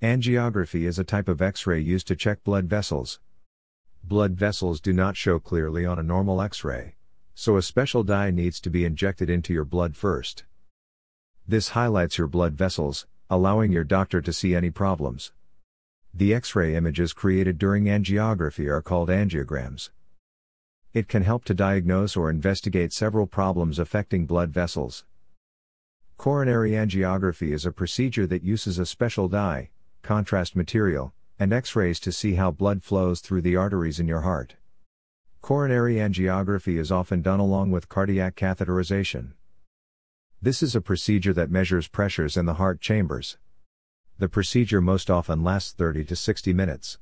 Angiography is a type of X ray used to check blood vessels. Blood vessels do not show clearly on a normal X ray, so a special dye needs to be injected into your blood first. This highlights your blood vessels, allowing your doctor to see any problems. The X ray images created during angiography are called angiograms. It can help to diagnose or investigate several problems affecting blood vessels. Coronary angiography is a procedure that uses a special dye, contrast material, and X rays to see how blood flows through the arteries in your heart. Coronary angiography is often done along with cardiac catheterization. This is a procedure that measures pressures in the heart chambers. The procedure most often lasts 30 to 60 minutes.